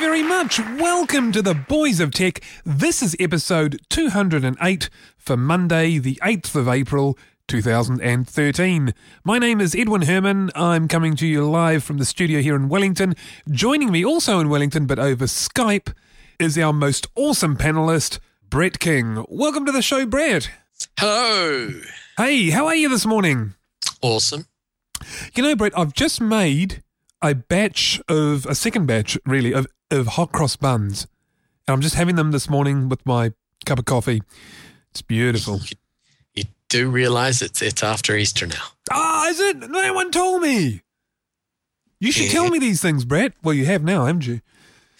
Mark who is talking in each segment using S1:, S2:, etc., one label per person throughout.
S1: You. Thank you very much. Welcome to the Boys of Tech. This is episode 208 for Monday, the 8th of April, 2013. My name is Edwin Herman. I'm coming to you live from the studio here in Wellington. Joining me also in Wellington, but over Skype, is our most awesome panelist, Brett King. Welcome to the show, Brett.
S2: Hello.
S1: Hey, how are you this morning?
S2: Awesome.
S1: You know, Brett, I've just made a batch of a second batch, really, of, of hot cross buns. And I'm just having them this morning with my cup of coffee. It's beautiful.
S2: You do realize it's it's after Easter now.
S1: Ah, is it? No one told me. You should tell me these things, Brett. Well, you have now, haven't you?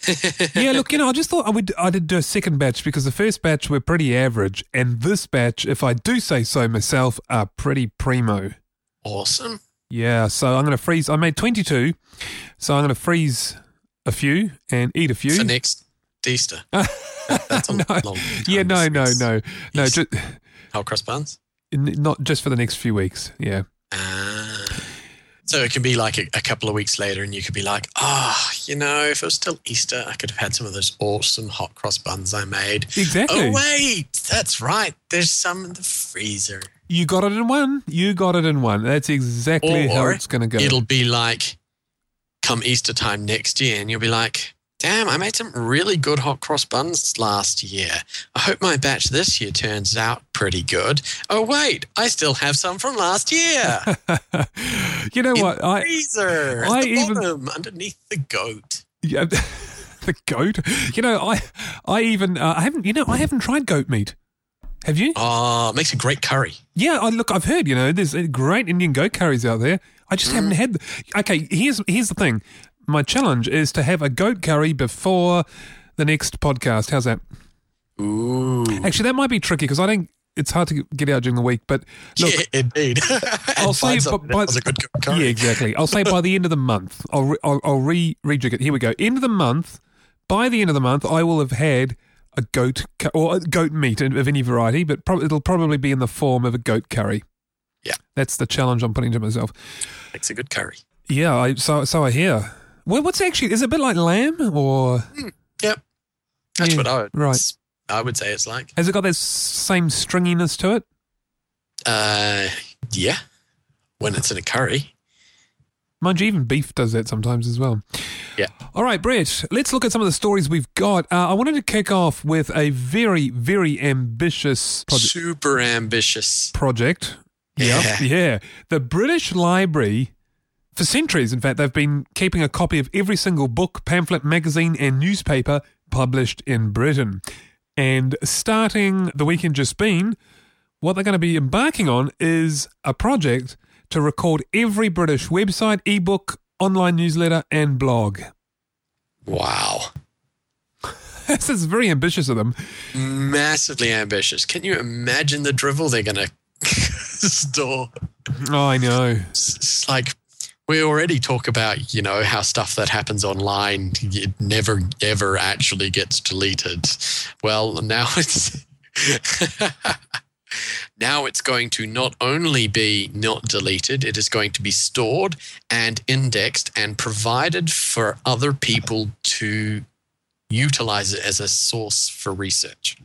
S1: yeah, look, you know, I just thought I would I did do a second batch because the first batch were pretty average, and this batch, if I do say so myself, are pretty primo.
S2: Awesome.
S1: Yeah, so I'm going to freeze. I made 22, so I'm going to freeze a few and eat a few.
S2: For next Easter. That's a
S1: no,
S2: long time
S1: yeah, no, no, no, no, just,
S2: Hot cross buns.
S1: not just for the next few weeks. Yeah,
S2: Ah. So it can be like a, a couple of weeks later, and you could be like, "Ah, you know, if it was still Easter, I could have had some of those awesome hot cross buns I made."
S1: exactly.
S2: Oh wait, that's right. There's some in the freezer.
S1: You got it in one. You got it in one. That's exactly how it's going to go.
S2: It'll be like come Easter time next year, and you'll be like, damn, I made some really good hot cross buns last year. I hope my batch this year turns out pretty good. Oh, wait, I still have some from last year.
S1: you know
S2: In
S1: what? I
S2: freezer,
S1: I
S2: the
S1: even-
S2: bottom, underneath the goat.
S1: yeah, the goat. You know, I I even uh, I haven't. You know, I haven't tried goat meat. Have you?
S2: Oh, it makes a great curry.
S1: Yeah, I look. I've heard. You know, there's uh, great Indian goat curries out there. I just haven't mm-hmm. had. The, okay, here's here's the thing. My challenge is to have a goat curry before the next podcast. How's that?
S2: Ooh.
S1: Actually, that might be tricky because I don't. It's hard to get out during the week. But look,
S2: yeah, indeed.
S1: I'll say
S2: find
S1: bu-
S2: something that
S1: by-
S2: a good curry.
S1: Yeah, exactly. I'll say by the end of the month, I'll re- I'll, I'll re rejig it. Here we go. End of the month. By the end of the month, I will have had a goat or goat meat of any variety, but prob- it'll probably be in the form of a goat curry. That's the challenge I'm putting to myself.
S2: It's a good curry.
S1: Yeah, I, so so I hear. Well, what's actually is it a bit like lamb or
S2: Yep. That's
S1: Yeah,
S2: what I would,
S1: right.
S2: I would say it's like.
S1: has it got that same stringiness to it?
S2: Uh, yeah. When it's in a curry.
S1: Mind you, even beef does that sometimes as well.
S2: Yeah.
S1: All right, Brett, let's look at some of the stories we've got. Uh, I wanted to kick off with a very, very ambitious project.
S2: Super ambitious.
S1: project.
S2: Yeah.
S1: Yeah. The British Library, for centuries, in fact, they've been keeping a copy of every single book, pamphlet, magazine, and newspaper published in Britain. And starting the weekend just been, what they're going to be embarking on is a project to record every British website, ebook, online newsletter, and blog.
S2: Wow.
S1: this is very ambitious of them.
S2: Massively ambitious. Can you imagine the drivel they're going to store?
S1: Oh, I know.
S2: It's, it's like we already talk about, you know, how stuff that happens online it never ever actually gets deleted. Well, now it's now it's going to not only be not deleted, it is going to be stored and indexed and provided for other people to utilize it as a source for research.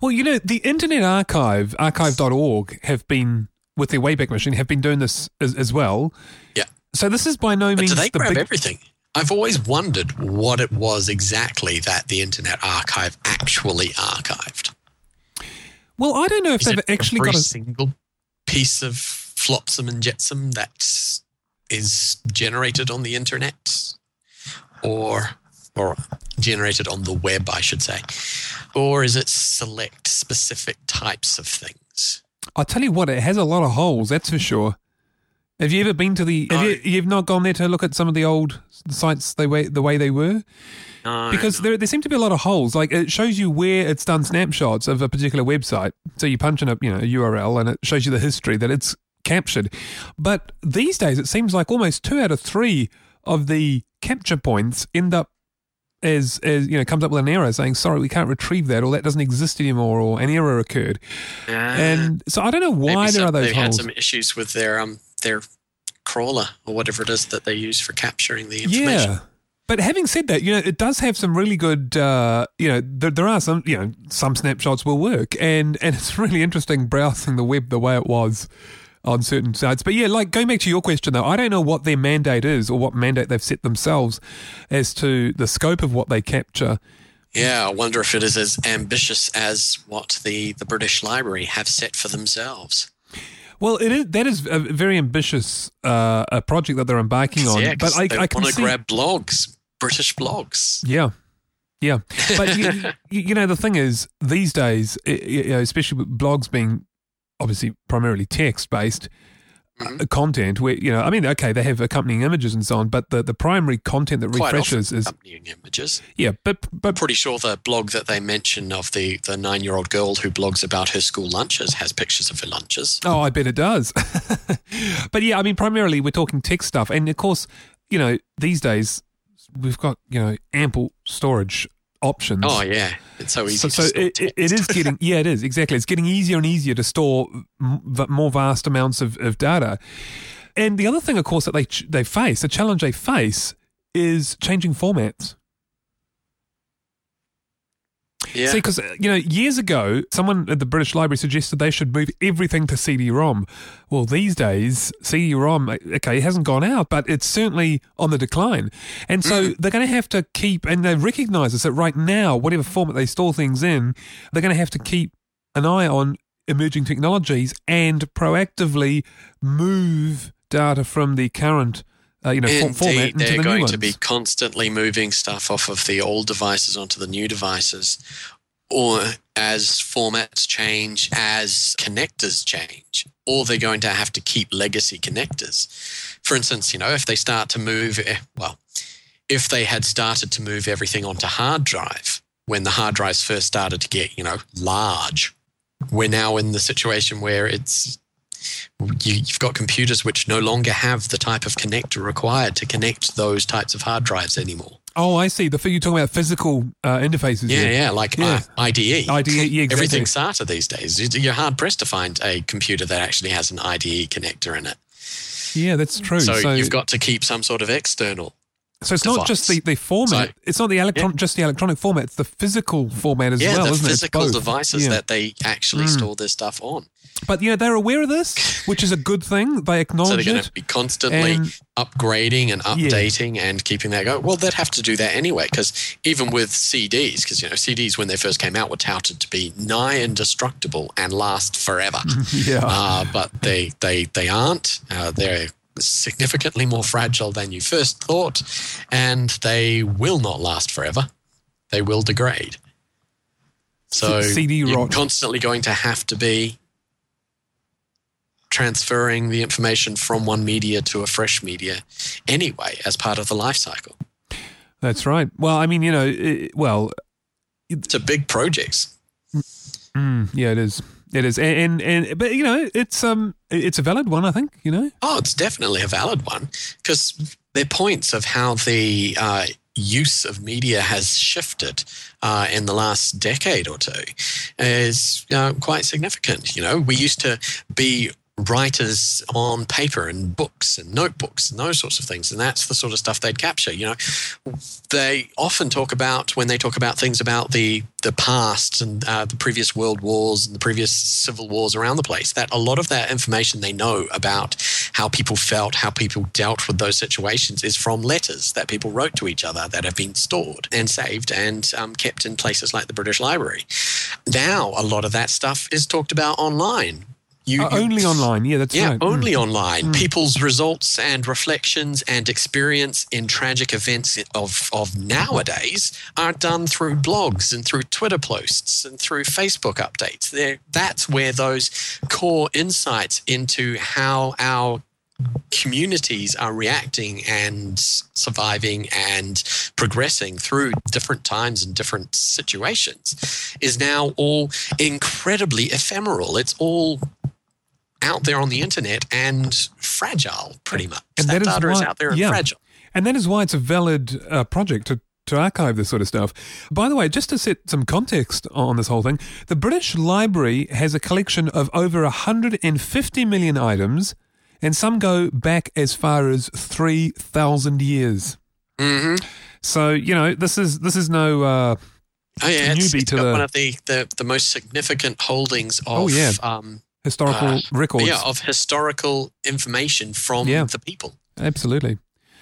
S1: Well, you know, the Internet Archive, archive.org, have been, with their Wayback Machine, have been doing this as, as well.
S2: Yeah.
S1: So this is by no
S2: But
S1: means
S2: do they
S1: the
S2: grab
S1: big.
S2: everything? I've always wondered what it was exactly that the Internet Archive actually archived.
S1: well, I don't know if
S2: Is
S1: they've actually got a.
S2: single piece of flopsum and jetsam that is generated on the internet, or or generated on the web, I should say, or is it select specific types of things?
S1: I'll tell you what, it has a lot of holes, that's for sure. Have you ever been to the? Have
S2: No.
S1: you, you've not gone there to look at some of the old sites they way the way they were
S2: No,
S1: because
S2: no.
S1: there there seem to be a lot of holes. Like it shows you where it's done snapshots of a particular website. So you punch in a you know a URL and it shows you the history that it's captured. But these days it seems like almost two out of three of the capture points end up as as you know comes up with an error saying sorry we can't retrieve that or that doesn't exist anymore or an error occurred.
S2: Yeah.
S1: And so I don't know why there are
S2: some-
S1: those
S2: they've had some issues with their um their crawler or whatever it is that they use for capturing the information.
S1: Yeah. But having said that, you know, it does have some really good, uh, you know, there, there are some, you know, some snapshots will work. And, and it's really interesting browsing the web the way it was on certain sites. But yeah, like going back to your question though, I don't know what their mandate is or what mandate they've set themselves as to the scope of what they capture.
S2: Yeah, I wonder if it is as ambitious as what the, the British Library have set for themselves.
S1: Well, it is that is a very ambitious uh, a project that they're embarking on.
S2: yeah,
S1: but I,
S2: they
S1: I can
S2: want to
S1: see,
S2: grab blogs, British blogs.
S1: Yeah. Yeah. But, you, you, know, the thing is, these days, you know, especially with blogs being obviously primarily text based uh, content, where, you know, I mean, okay, they have accompanying images and so on, but the, the primary content that
S2: Quite
S1: refreshes is,
S2: accompanying images.
S1: yeah, but, but
S2: Pretty sure the blog that they mention of the, the nine year old girl who blogs about her school lunches has pictures of her lunches.
S1: Oh, I bet it does. but yeah, I mean, primarily we're talking tech stuff, and of course, you know, these days we've got you know ample storage options.
S2: Oh, yeah. It's so easy
S1: So,
S2: to
S1: so
S2: store
S1: it, it, it is getting yeah, it is exactly. It's getting easier and easier to store v- more vast amounts of, of data. And the other thing, of course, that they ch- they face, the challenge they face, is changing formats.
S2: Yeah.
S1: See, because you know, years ago, someone at the British Library suggested they should move everything to CD-ROM. Well, these days, CD-ROM, okay, it hasn't gone out, but it's certainly on the decline, and so
S2: Mm.
S1: they're going to have to keep, and they recognise this that right now, whatever format they store things in, they're going to have to keep an eye on emerging technologies and proactively move data from the current, uh, you know,
S2: Indeed,
S1: format
S2: they're
S1: the
S2: going to be constantly moving stuff off of the old devices onto the new devices, or as formats change, as connectors change, or they're going to have to keep legacy connectors. For instance, you know, if they start to move, eh, well, if they had started to move everything onto hard drive when the hard drives first started to get, you know, large, we're now in the situation where it's you, you've got computers which no longer have the type of connector required to connect those types of hard drives anymore.
S1: Oh, I see. The thing you're talking about physical uh, interfaces.
S2: Yeah,
S1: here.
S2: yeah, like
S1: Yeah.
S2: uh, IDE.
S1: IDE, yeah, exactly.
S2: Everything's SATA these days. You- You're hard pressed to find a computer that actually has an IDE connector in it.
S1: Yeah, that's true.
S2: So,
S1: So,
S2: you've got to keep some sort of external.
S1: So it's not just the, the format.
S2: So-
S1: it's not the electron, just the electronic format. It's the physical format as
S2: yeah,
S1: well,
S2: the
S1: isn't it? It's
S2: physical devices
S1: Yeah.
S2: that they actually
S1: Mm.
S2: store this stuff on.
S1: But you know they're aware of this, which is a good thing. They acknowledge so
S2: they're going
S1: it.
S2: to be constantly
S1: And-
S2: upgrading and updating and keeping that going. Well, they'd have to do that anyway, because even with CDs, because you know CDs when they first came out were touted to be nigh indestructible and last forever.
S1: yeah.
S2: uh, but they they they aren't. Uh, they're significantly more fragile than you first thought, and they will not last forever. They will degrade. So
S1: CD
S2: you're
S1: rot.
S2: constantly going to have to be transferring the information from one media to a fresh media anyway as part of the life cycle.
S1: That's right. Well, I mean, you know, it, well,
S2: It's a big projects.
S1: mm, yeah, it is. It is, and, and and but you know, it's um, it's a valid one, I think. You know,
S2: Oh, it's definitely a valid one because their points of how the uh, use of media has shifted uh, in the last decade or two is uh, quite significant. You know, we used to be writers on paper and books and notebooks and those sorts of things. And that's the sort of stuff they'd capture you know. They often talk about when they talk about things about the the past and uh, the previous world wars and the previous civil wars around the place that a lot of that information they know about how people felt how people dealt with those situations is from letters that people wrote to each other that have been stored and saved and um, kept in places like the british library. Now a lot of that stuff is talked about online you,
S1: Uh,
S2: you-
S1: only online. Yeah, that's
S2: yeah,
S1: right. Mm.
S2: only online. People's results and reflections and experience in tragic events of, of nowadays are done through blogs and through Twitter posts and through Facebook updates. They're, that's where those core insights into how our communities are reacting and surviving and progressing through different times and different situations is now all incredibly ephemeral. It's all out there on the internet and fragile, pretty much.
S1: And
S2: that,
S1: that is
S2: data is
S1: why-
S2: out there and
S1: yeah.
S2: fragile.
S1: And that is why it's a valid uh, project to, to archive this sort of stuff. By the way, just to set some context on this whole thing, the British Library has a collection of over 150 million items, and some go back as far as 3,000 years.
S2: hmm
S1: So, you know, this is this is no. Uh,
S2: Oh yeah, it's, it's got
S1: the-
S2: one of the, the, the most significant holdings of
S1: Oh, yeah.
S2: um,
S1: historical
S2: Uh,
S1: records.
S2: yeah of historical information from
S1: Yeah.
S2: the people.
S1: Absolutely.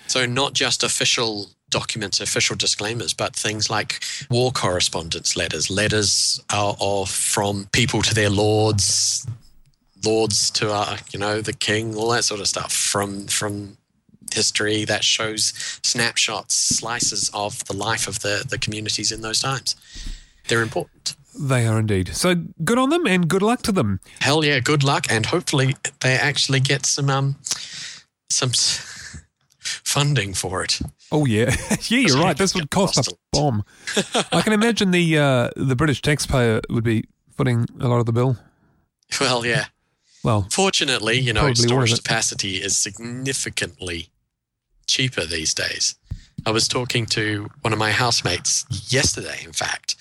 S2: So not just official documents, official disclaimers, but things like war correspondence letters, letters uh, of from people to their lords, lords to uh, you know the king, all that sort of stuff from from history that shows snapshots, slices of the life of the the communities in those times. They're important.
S1: They are indeed. So good on them and good luck to them.
S2: Hell yeah, good luck, and hopefully they actually get some um some funding for it.
S1: Oh yeah, yeah, you're right. This would cost a bomb. I can imagine the uh, the British taxpayer would be footing a lot of the bill.
S2: Well, yeah.
S1: Well,
S2: Fortunately, you know, storage capacity is significantly cheaper these days. I was talking to one of my housemates yesterday, in fact.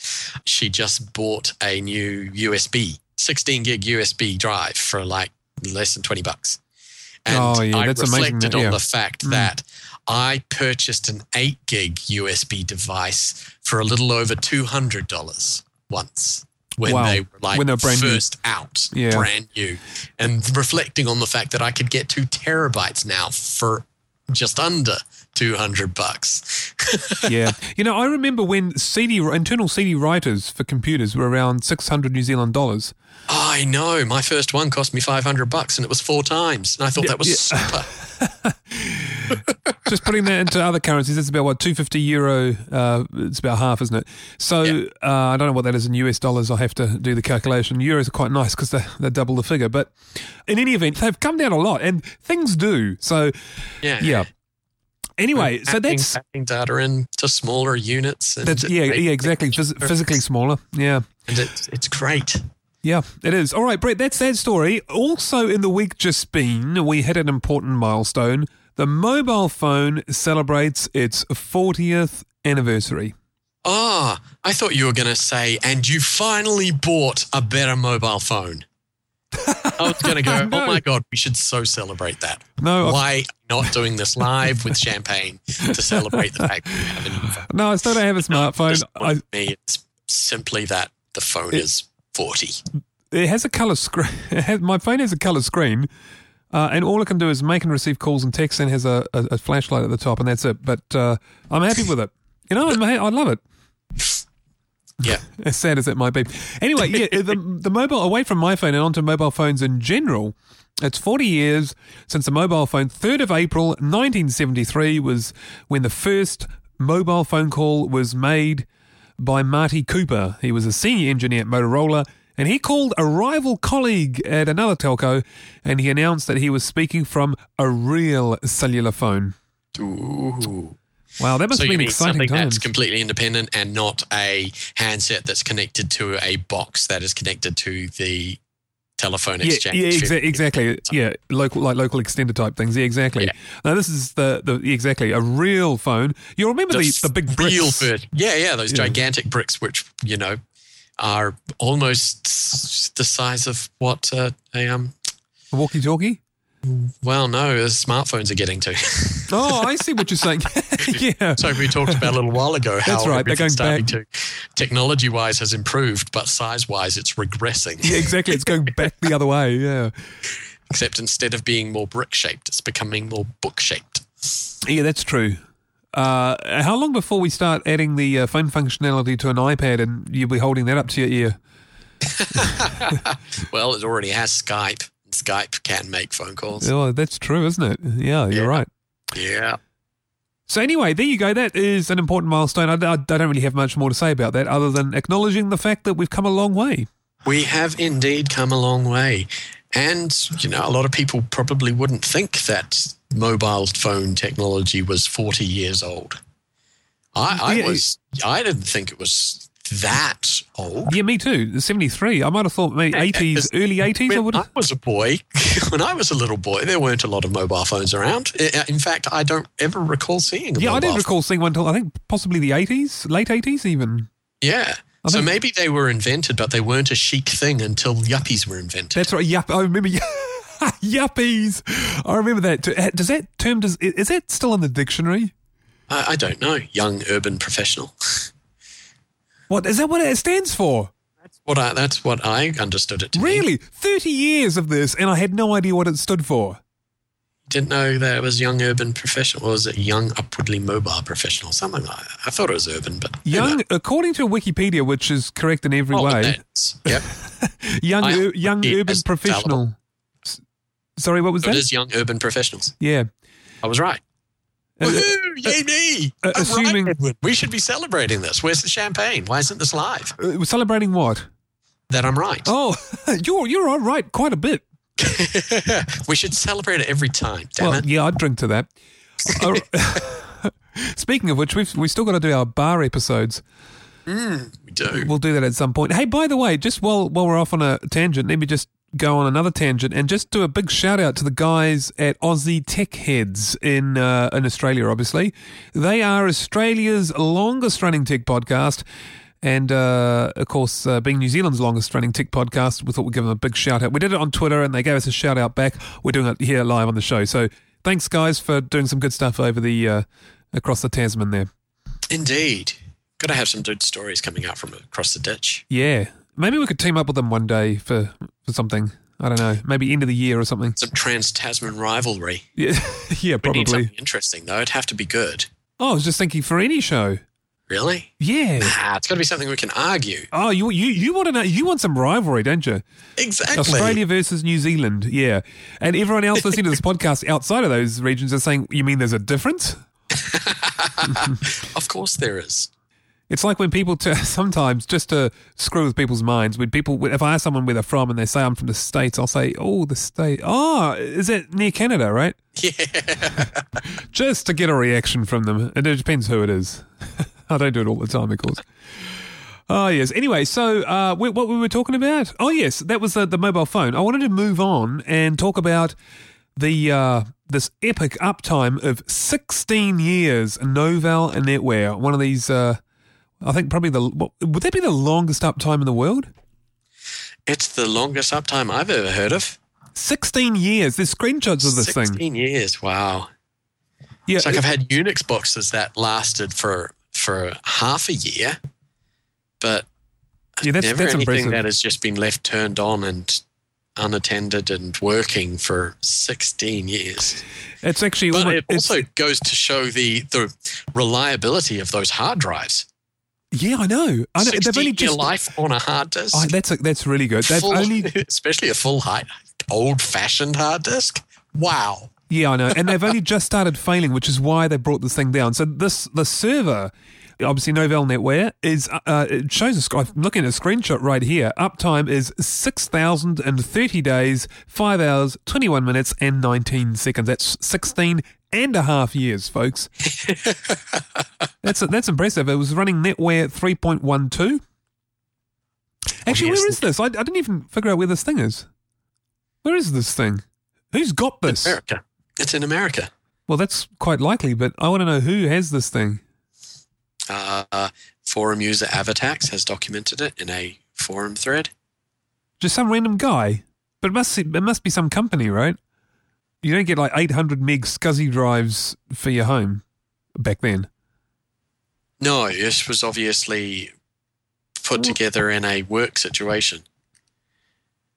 S2: She just bought a new USB, 16 gig USB drive for like less than 20 bucks. And
S1: Oh, yeah,
S2: I
S1: that's amazing,
S2: reflected
S1: yeah.
S2: on the fact
S1: Mm.
S2: that I purchased an 8 gig USB device for a little over $200 once when
S1: Wow.
S2: they were like
S1: When they were brand new.
S2: first out,
S1: Yeah.
S2: brand new, and reflecting on the fact that I could get two terabytes now for just under two hundred bucks.
S1: yeah. You know, I remember when CD internal CD writers for computers were around 600 New Zealand dollars.
S2: I know my first one cost me five hundred bucks, and it was four times, and I thought
S1: Yeah,
S2: that was
S1: yeah.
S2: super.
S1: Just putting that into other currencies, that's about what 250 euro. Uh, it's about half, isn't it? So
S2: Yeah.
S1: uh, I don't know what that is in US dollars. I'll have to do the calculation. Euros are quite nice because they they double the figure. But in any event, they've come down a lot, and things do. So
S2: Yeah,
S1: yeah. Anyway, so
S2: Packing-
S1: that's
S2: packing data into smaller units. And
S1: that's yeah yeah exactly Phys- physically smaller. Yeah.
S2: and it's it's great.
S1: Yeah, it is. All right, Brett, that's that story. Also, in the week just been, we hit an important milestone. The mobile phone celebrates its 40th anniversary.
S2: Ah, I thought you were going to say, and you finally bought a better mobile phone. I was going to go,
S1: No.
S2: oh my God, we should so celebrate that.
S1: No,
S2: Why not doing this live with champagne to celebrate the fact that we have a new phone?
S1: no, I still don't have a smartphone.
S2: Just
S1: I,
S2: me, it's simply that the phone is 40.
S1: it has a color screen. My phone has a color screen, uh, and all it can do is make and receive calls and texts, and has a, a, a flashlight at the top, and that's it. But uh, I'm happy with it. You know, I'm, I love it.
S2: Yeah.
S1: as sad as it might be. Anyway, yeah, the, the mobile, away from my phone and onto mobile phones in general, it's 40 years since the mobile phone. 3rd of April 1973 was when the first mobile phone call was made by Marty Cooper. He was a senior engineer at Motorola. And he called a rival colleague at another telco and he announced that he was speaking from a real cellular phone.
S2: Ooh.
S1: Wow, that must
S2: So
S1: have
S2: you
S1: been exciting
S2: something
S1: times.
S2: that's completely independent and not a handset that's connected to a box that is connected to the telephone exchange.
S1: yeah, exa- exactly. Yeah, local like local extender type things. Yeah, exactly.
S2: Yeah.
S1: Now this is the, the exactly a real phone. You remember the, the, big bricks?
S2: real first. Yeah, yeah, those
S1: Yeah.
S2: gigantic bricks, which you know are almost the size of what uh, a um.
S1: walkie talkie.
S2: Well, no, the smartphones are getting to.
S1: Oh, I see what you're saying. yeah.
S2: so we talked about a little while ago how
S1: That's right, they're going
S2: starting to technology-wise has improved, but size-wise it's regressing.
S1: Yeah, exactly. It's going back the other way. Yeah.
S2: Except instead of being more brick-shaped, it's becoming more book-shaped.
S1: Yeah, that's true. Uh, how long before we start adding the uh, phone functionality to an iPad and you'll be holding that up to your ear?
S2: Well, it already has Skype. Skype can make phone calls.
S1: Oh, that's true, isn't it? Yeah, you're
S2: Yeah.
S1: right.
S2: Yeah.
S1: So anyway, there you go. That is an important milestone. I, I, I don't really have much more to say about that other than acknowledging the fact that we've come a long way.
S2: We have indeed come a long way. And, you know, a lot of people probably wouldn't think that mobile phone technology was 40 years old. I, I was, I didn't think it was that old.
S1: Yeah, me too. 73. I might have thought maybe 80s,
S2: Because
S1: early 80s. I would
S2: I was a boy, when I was a little boy, there weren't a lot of mobile phones around. In fact, I don't ever recall seeing a
S1: Yeah, I didn't recall seeing one until I think possibly the 80s, late 80s even.
S2: Yeah.
S1: I
S2: So
S1: think-
S2: maybe they were invented, but they weren't a chic thing until yuppies were invented.
S1: That's right. Yup. I remember. Yuppies. I remember that. Does that term, does, is that still in the dictionary?
S2: I, I don't know. Young urban professional.
S1: What is that what it stands for?
S2: That's what I, that's what I understood it to be.
S1: Really? 30 years of this, and I had no idea what it stood for.
S2: Didn't know that it was young urban professional. Or was it young upwardly mobile professional? Something like that. I thought it was urban, but
S1: Young, according to Wikipedia, which is correct in every
S2: Oh,
S1: way,
S2: Yep.
S1: young,
S2: I-
S1: ur- young
S2: it
S1: urban professional. Sorry, what was
S2: it
S1: that?
S2: is young urban professionals.
S1: Yeah.
S2: I was right.
S1: Uh,
S2: Woohoo! Yay me!
S1: uh, assuming-
S2: right, we should be celebrating this. Where's the champagne? Why isn't this live?
S1: Uh, we're celebrating what?
S2: That I'm right.
S1: Oh, you're you're all right, quite a bit.
S2: we should celebrate it every time. Damn
S1: Well,
S2: it!
S1: yeah, I'd drink to that. Uh, Speaking of which, we've we still got to do our bar episodes.
S2: We do.
S1: We'll do that at some point. Hey, by the way, just while while we're off on a tangent, let me just go on another tangent and just do a big shout out to the guys at Aussie Tech Heads in uh, in Australia. Obviously, they are Australia's longest running tech podcast. And uh, of course, uh, being New Zealand's longest running tech podcast, we thought we'd give them a big shout out. We did it on Twitter and they gave us a shout out back. We're doing it here live on the show. So thanks, guys, for doing some good stuff over the uh, across the Tasman there.
S2: Indeed. Got to have some good stories coming out from across the ditch.
S1: Yeah. Maybe we could team up with them one day for, for something. I don't know. Maybe end of the year or something.
S2: Some trans Tasman rivalry.
S1: Yeah, yeah, probably.
S2: something interesting, though. It'd have to be good.
S1: Oh, I was just thinking for any show.
S2: Really?
S1: Yeah.
S2: Ah, it's got to be something we can argue.
S1: Oh, you you you want to know? You want some rivalry, don't you?
S2: Exactly.
S1: Australia versus New Zealand. Yeah. And everyone else listening to this podcast outside of those regions are saying, "You mean there's a difference?"
S2: Of course there is.
S1: It's like when people t- sometimes just to screw with people's minds. When people, if I ask someone where they're from and they say I'm from the states, I'll say, "Oh, the state. Oh, is it near Canada, right?"
S2: Yeah.
S1: just to get a reaction from them. And it depends who it is. I don't do it all the time, of course. Oh, yes. Anyway, so uh, we, what we were talking about? Oh, yes, that was the, the mobile phone. I wanted to move on and talk about the uh, this epic uptime of 16 years Novell and Netware, One of these, uh, I think probably the, what, would that be the longest uptime in the world?
S2: It's the longest uptime I've ever heard of.
S1: 16 years. There's screenshots of this
S2: 16
S1: thing.
S2: years. Wow.
S1: Yeah,
S2: It's like I've had Unix boxes that lasted for for half a year, but
S1: yeah that's,
S2: never
S1: that's
S2: anything
S1: impressive.
S2: that has just been left turned on and unattended and working for 16 years.
S1: it's actually
S2: But
S1: almost,
S2: it also goes to show the the reliability of those hard drives.
S1: Yeah, I know. I know. They've
S2: 16
S1: only just.
S2: life on a hard disk.
S1: Oh, that's a, that's really good. They've
S2: Full-
S1: only
S2: especially a full height, old fashioned hard disk. Wow.
S1: yeah, I know, and they've only just started failing, which is why they brought this thing down. So this the server, obviously Novell NetWare, is uh, uh, it shows a. I'm looking at a screenshot right here. Uptime is six thousand and thirty days, five hours, twenty one minutes, and nineteen seconds. That's sixteen and a half years, folks. that's that's impressive. It was running NetWare three point one two. Actually, where
S2: Obviously.
S1: is this? I, I didn't even figure out where this thing is. Where is this thing? Who's got this?
S2: America. It's in America.
S1: Well, that's quite likely, but I want to know who has this thing.
S2: Uh, forum user Axatax has documented it in a forum thread.
S1: Just some random guy. But it must it must be some company, right? You don't get like 800 meg SCSI drives for your home back then.
S2: No, this was obviously put together in a work situation.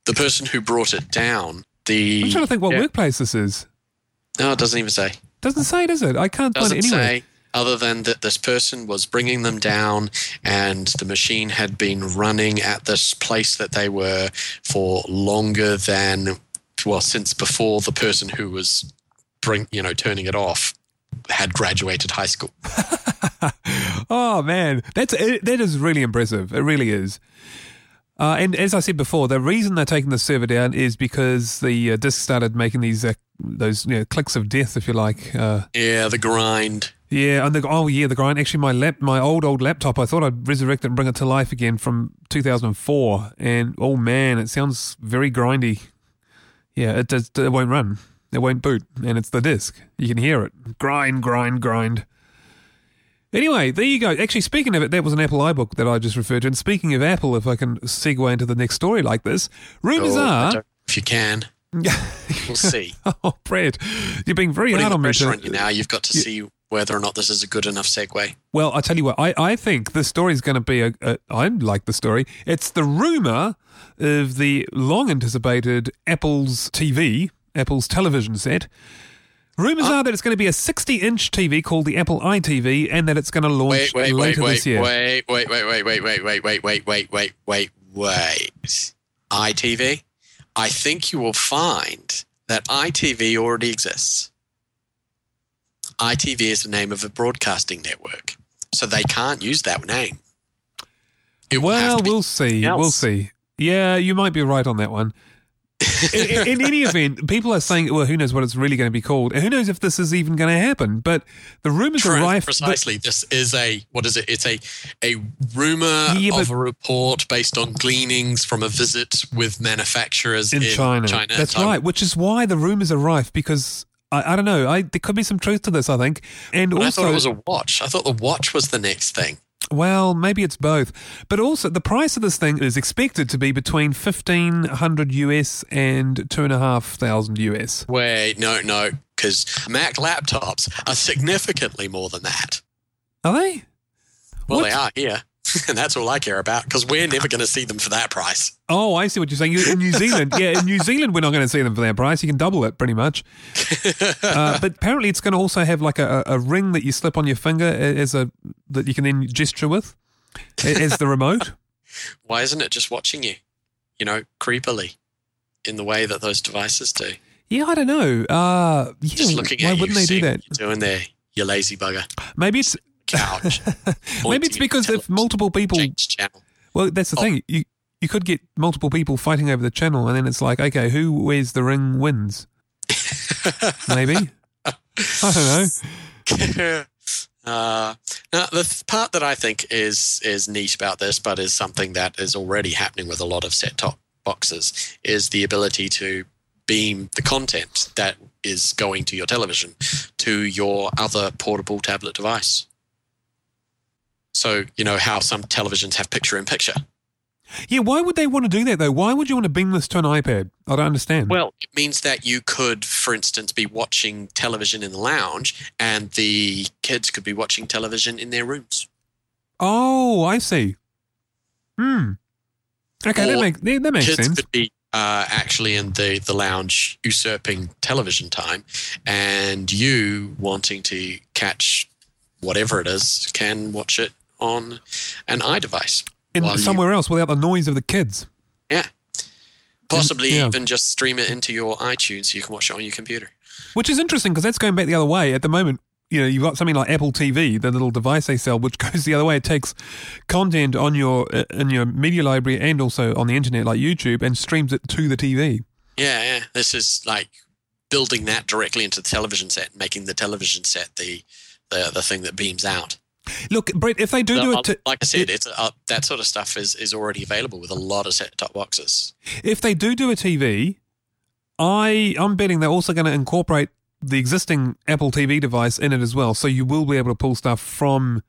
S2: The person who brought it down, the
S1: I'm trying to think what
S2: Yeah.
S1: workplace this is.
S2: no, it doesn't even say.
S1: Doesn't say, does it? I can't find
S2: Doesn't
S1: it anywhere.
S2: say. Other than that, this person was bringing them down, and the machine had been running at this place that they were for longer than, well, since before the person who was, bring, you know, turning it off had graduated high school.
S1: oh man, that's it, that is really impressive. It really is. Uh, and as I said before, the reason they're taking the server down is because the uh, disk started making these uh, those you know, clicks of death, if you like. Uh,
S2: Yeah, the grind.
S1: yeah, and the, oh yeah, the grind. Actually, my lap, my old old laptop, I thought I'd resurrect it and bring it to life again from 2004, and oh man, it sounds very grindy. Yeah, it does. It won't run. It won't boot, and it's the disk. You can hear it grind, grind, grind. Anyway, there you go. Actually, speaking of it, that was an Apple iBook that I just referred to. And speaking of Apple, if I can segue into the next story like this, rumors
S2: Oh,
S1: are.
S2: if you can, we'll see.
S1: oh, Brad, you're being very
S2: Putting
S1: hard on me.
S2: pressure
S1: to-
S2: on you now. You've got to see whether or not this is a good enough segue.
S1: Well, I tell you what, I, I think the story is going to be a, a. I like the story. It's the rumor of the long anticipated Apple's TV, Apple's television set. Rumors are that it's going to be a 60 inch TV called the Apple iTV and that it's going to launch
S2: Wait, wait, wait,
S1: later
S2: wait,
S1: this year.
S2: wait, wait, wait, wait, wait, wait, wait, wait, wait, wait, wait, wait, wait. iTV? I think you will find that ITV already exists. ITV is the name of a broadcasting network, so they can't use that name. It
S1: Well, we'll see.
S2: else.
S1: We'll see. Yeah, you might be right on that one. In, in- any event, people are saying, well, who knows what it's really going to be called? And who knows if this is even going to happen? But the rumors are
S2: Pre-
S1: rife.
S2: Precisely. this is a what is it? It's a a rumor
S1: Yeah,
S2: of a report based on gleanings from a visit with manufacturers
S1: in,
S2: in,
S1: China.
S2: China.
S1: That's right, which is why the rumors are rife because I, I don't know. I, there could be some truth to this, I think. And
S2: But I thought it was a watch. I thought the watch was the next thing.
S1: Well, maybe it's both. But also, the price of this thing is expected to be between 1500 US and 2500 US.
S2: Wait, no, no, because Mac laptops are significantly more than that.
S1: Are they?
S2: Well,
S1: What?
S2: they are here, and that's all I care about because we're never going to see them for that price.
S1: Oh, I see what you're saying. In New Zealand, yeah, in New Zealand, we're not going to see them for that price. You can double it pretty much. Uh, but apparently, it's going to also have like a, a a ring that you slip on your finger as a that you can then gesture with as the remote.
S2: Why isn't it just watching you? You know, creepily, in the way that those devices do.
S1: Yeah, I don't know. Uh, yeah,
S2: Just looking
S1: why
S2: at you,
S1: wouldn't they do that?
S2: what you're doing there, you lazy bugger.
S1: Maybe it's
S2: Couch.
S1: maybe it's because if multiple people. Well, that's the
S2: Oh.
S1: thing. You you could get multiple people fighting over the channel, and then it's like, okay, who wears the ring wins. Maybe I don't know.
S2: uh, now, the th- part that I think is is neat about this, but is something that is already happening with a lot of set top boxes, is the ability to beam the content that is going to your television to your other portable tablet device. So you know how some televisions have picture in picture.
S1: Yeah, why would they want to do that though? Why would you want to beam this to an iPad? I don't understand.
S2: Well, it means that you could, for instance, be watching television in the lounge, and the kids could be watching television in their rooms.
S1: oh, I see. Hmm. Okay, that
S2: Or
S1: makes that, that makes sense.
S2: kids
S1: sense.
S2: could be uh, actually in the, the lounge usurping television time, and you wanting to catch whatever it is can watch it on an iDevice.
S1: In
S2: while you-
S1: somewhere else without the noise of the kids.
S2: Yeah. Possibly
S1: yeah.
S2: even just stream it into your iTunes so you can watch it on your computer.
S1: Which is interesting because that's going back the other way. At the moment, you know, you've got something like Apple TV, the little device they sell, which goes the other way. It takes content on your uh, in your media library and also on the internet, like YouTube, and streams it to the TV.
S2: Yeah, yeah. This is like building that directly into the television set, making the television set the the, the thing that beams out.
S1: Look, Brett, if they do do it, to,
S2: like I said, it's uh, that sort of stuff is, is already available with a lot of set top boxes.
S1: if they do do a TV, I I'm betting they're also going to incorporate the existing Apple TV device in it as well. So you will be able to pull stuff from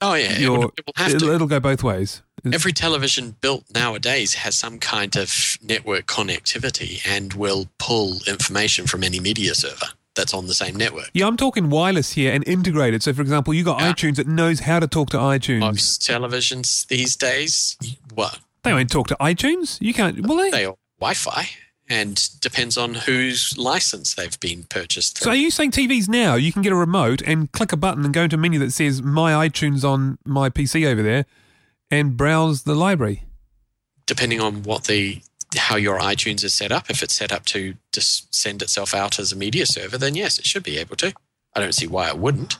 S2: Oh yeah, it will, it will have to.
S1: it'll go both ways.
S2: Every television built nowadays has some kind of network connectivity and will pull information from any media server that's on the same network.
S1: Yeah, I'm talking wireless here and integrated. So, for example, you got
S2: Yeah.
S1: iTunes that knows how to talk to iTunes.
S2: Most televisions these days, what
S1: They won't talk to iTunes. You can't. Well, they,
S2: they are Wi-Fi, and depends on whose license they've been purchased
S1: So are you saying TVs now you can get a remote and click a button and go into a menu that says my iTunes on my PC over there and browse the library?
S2: depending on what the how your iTunes is set up. If it's set up to just send itself out as a media server, then yes, it should be able to. I don't see why it wouldn't.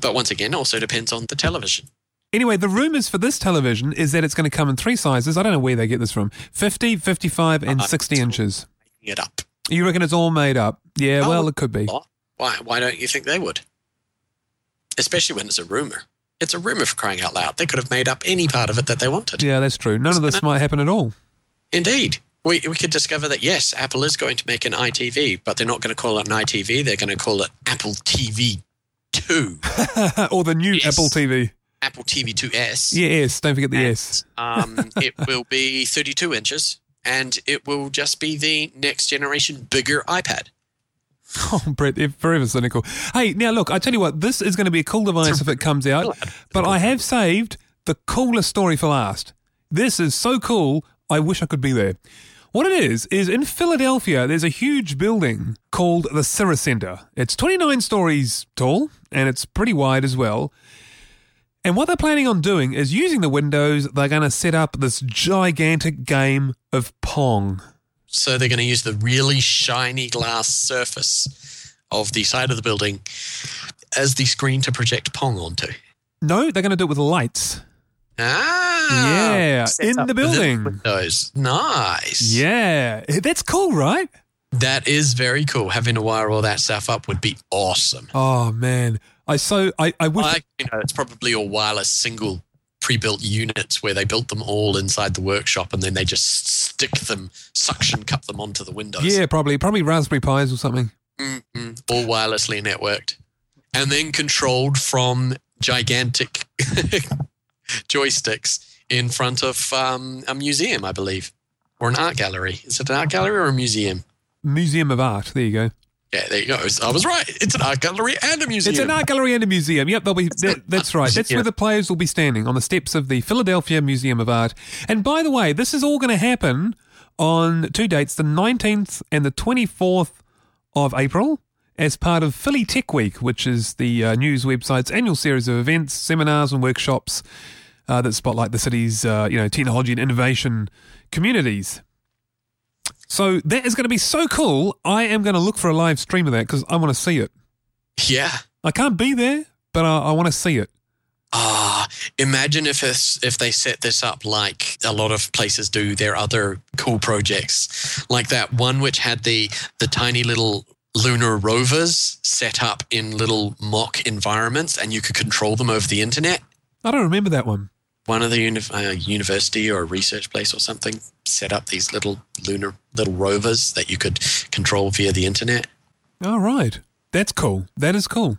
S2: But once again, also depends on the television.
S1: Anyway, the rumors for this television is that it's going to come in three sizes. I don't know where they get this from 50, 55, and
S2: Uh,
S1: 60
S2: it's-
S1: inches.
S2: It up.
S1: You reckon it's all made up? Yeah,
S2: Oh,
S1: well, it could be.
S2: Why? Why don't you think they would? Especially when it's a rumor. It's a rumor for crying out loud. They could have made up any part of it that they wanted.
S1: Yeah, that's true. None of this might happen at all.
S2: Indeed. We, we could discover that yes, Apple is going to make an iTV, but they're not going to call it an iTV. They're going to call it Apple TV 2,
S1: or the new
S2: Yes.
S1: Apple TV.
S2: Apple TV 2S.
S1: Yeah, S. Don't forget the S.
S2: Um, it will be 32 inches, and it will just be the next generation bigger iPad.
S1: Oh, Brett, they're forever cynical. Hey, now look, I tell you what, this is going to be a cool device if it comes out, but I have saved the coolest story for last. This is so cool, I wish I could be there. What it is, is in Philadelphia, there's a huge building called the Cira Center. It's 29 stories tall, and it's pretty wide as well. And what they're planning on doing is using the windows, they're going to set up this gigantic game of Pong.
S2: So they're going to use the really shiny glass surface of the side of the building as the screen to project Pong onto.
S1: No, they're going to do it with lights.
S2: Ah,
S1: yeah, in the
S2: within
S1: building.
S2: Windows. Nice.
S1: Yeah, that's cool, right?
S2: That is very cool. Having to wire all that stuff up would be awesome.
S1: Oh man, I so I I wish
S2: I, you know, it's probably all wireless single pre-built units where they built them all inside the workshop and then they just stick them, suction cup them onto the windows.
S1: yeah, probably probably Raspberry Pis or something.
S2: Mm-mm, all wirelessly networked, and then controlled from gigantic joysticks in front of um, a museum, I believe, or an art gallery. Is it an art gallery or a museum?
S1: Museum of Art. There you go.
S2: Yeah, there you go. I was right. It's an art gallery and a museum.
S1: It's an art gallery and a museum. Yep, they'll be. That, that's right. That's
S2: Yeah.
S1: where the players will be standing on the steps of the Philadelphia Museum of Art. And by the way, this is all going to happen on two dates: the nineteenth and the twenty-fourth of April, as part of Philly Tech Week, which is the uh, news website's annual series of events, seminars, and workshops uh, that spotlight the city's uh, you know technology and innovation communities. So that is going to be so cool. I am going to look for a live stream of that because I want to see it.
S2: Yeah.
S1: I can't be there, but I, I want to see it.
S2: Ah, imagine if it's, if they set this up like a lot of places do their other cool projects, like that one which had the the tiny little lunar rovers set up in little mock environments, and you could control them over the internet.
S1: I don't remember that one.
S2: One of the uni- uh, university or a research place or something set up these little lunar little rovers that you could control via the internet.
S1: All right. That's cool. That is cool.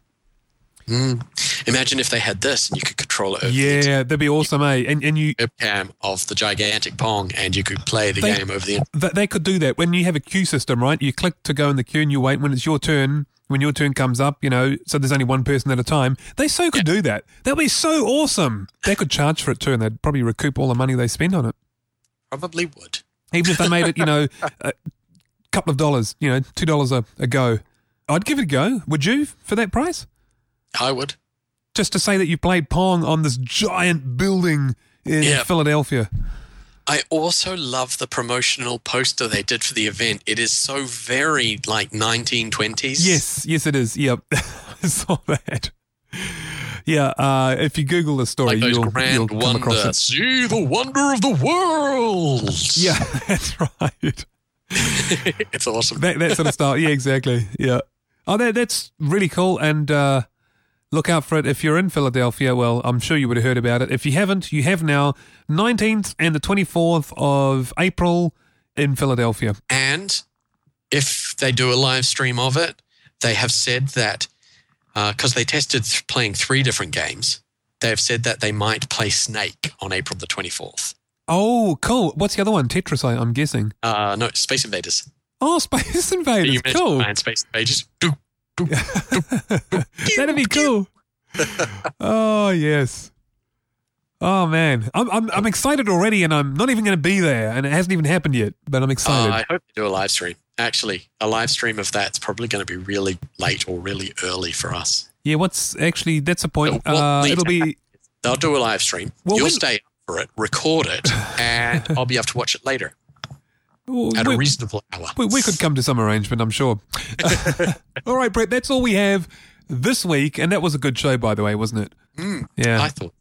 S2: Mm. Imagine if they had this and you could control it.
S1: Yeah, that'd be awesome, eh? And and you
S2: webcam of the gigantic Pong and you could play the
S1: They-
S2: game over the internet.
S1: they could do that when you have a queue system, right? You click to go in the queue and you wait when it's your turn. When your turn comes up, you know, so there's only one person at a time. They so could do that. That'd be so awesome. They could charge for it too, and they'd probably recoup all the money they spend on it.
S2: Probably would.
S1: Even if they made it, you know, a couple of dollars, you know, two dollars a, a go. I'd give it a go. Would you for that price?
S2: I would.
S1: Just to say that you played Pong on this giant building in
S2: Yeah.
S1: Philadelphia.
S2: I also love the promotional poster they did for the event. It is so very like 1920s.
S1: Yes, yes, it is. Yep, I saw that. Yeah, uh, if you Google the story,
S2: Like
S1: you'll, you'll come across it.
S2: See the wonder of the world.
S1: Yeah, that's right.
S2: it's awesome.
S1: That, that sort of style. Yeah, exactly. Yeah. Oh, that, that's really cool. And uh, look out for it. If you're in Philadelphia, well, I'm sure you would have heard about it. If you haven't, you have now 19th and the 24th of April in Philadelphia.
S2: And if they do a live stream of it, they have said that because they tested th- playing three different games, they have said that they might play Snake on April the 24th.
S1: Oh, cool. What's the other one? Tetris, I, I'm guessing.
S2: Uh, no, Space Invaders.
S1: Oh, Space Invaders.
S2: you
S1: Cool.
S2: Space Invaders.
S1: That'd be cool. oh yes. Oh man, I'm I'm I'm excited already, and I'm not even going to be there, and it hasn't even happened yet. But I'm
S2: Uh,
S1: excited.
S2: I hope they do a live stream. Actually, a live stream of that's probably going to be really late or really early for us.
S1: yeah, what's actually that's a point.
S2: Well,
S1: Uh, it'll be
S2: They'll do a live stream.
S1: Well,
S2: You'll
S1: when-
S2: stay up for it, record it, and I'll be able to watch it later
S1: well,
S2: at
S1: we,
S2: a reasonable hour.
S1: we, we could come to some arrangement, I'm sure. all right, Brett, that's all we have this week, and that was a good show, by the way, wasn't it?
S2: Mm,
S1: Yeah,
S2: I thought.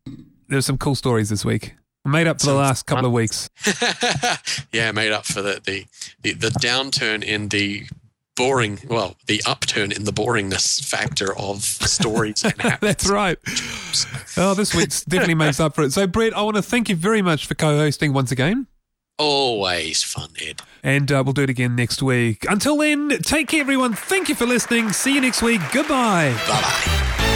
S1: there's some cool stories this week. Made up for the last couple of weeks.
S2: yeah, made up for the, the, the, the downturn in the boring, well, the upturn in the boringness factor of stories.
S1: That's right. Oh, this week's definitely makes up for it. So, Brett, I want to thank you very much for co hosting once again.
S2: Always fun, Ed.
S1: And uh, we'll do it again next week. Until then, take care, everyone. Thank you for listening. See you next week. Goodbye.
S2: Bye bye.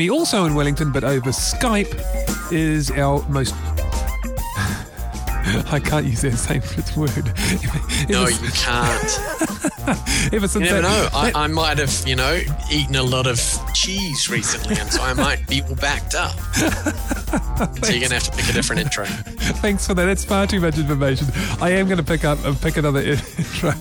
S1: Me also in Wellington, but over Skype, is our most. I can't use that same word.
S2: no, you can't.
S1: Ever since
S2: you never
S1: that,
S2: know. I, I might have, you know, eaten a lot of cheese recently, and so I might be all backed up. so you're gonna have to pick a different intro.
S1: Thanks for that. That's far too much information. I am going to pick up and pick another intro.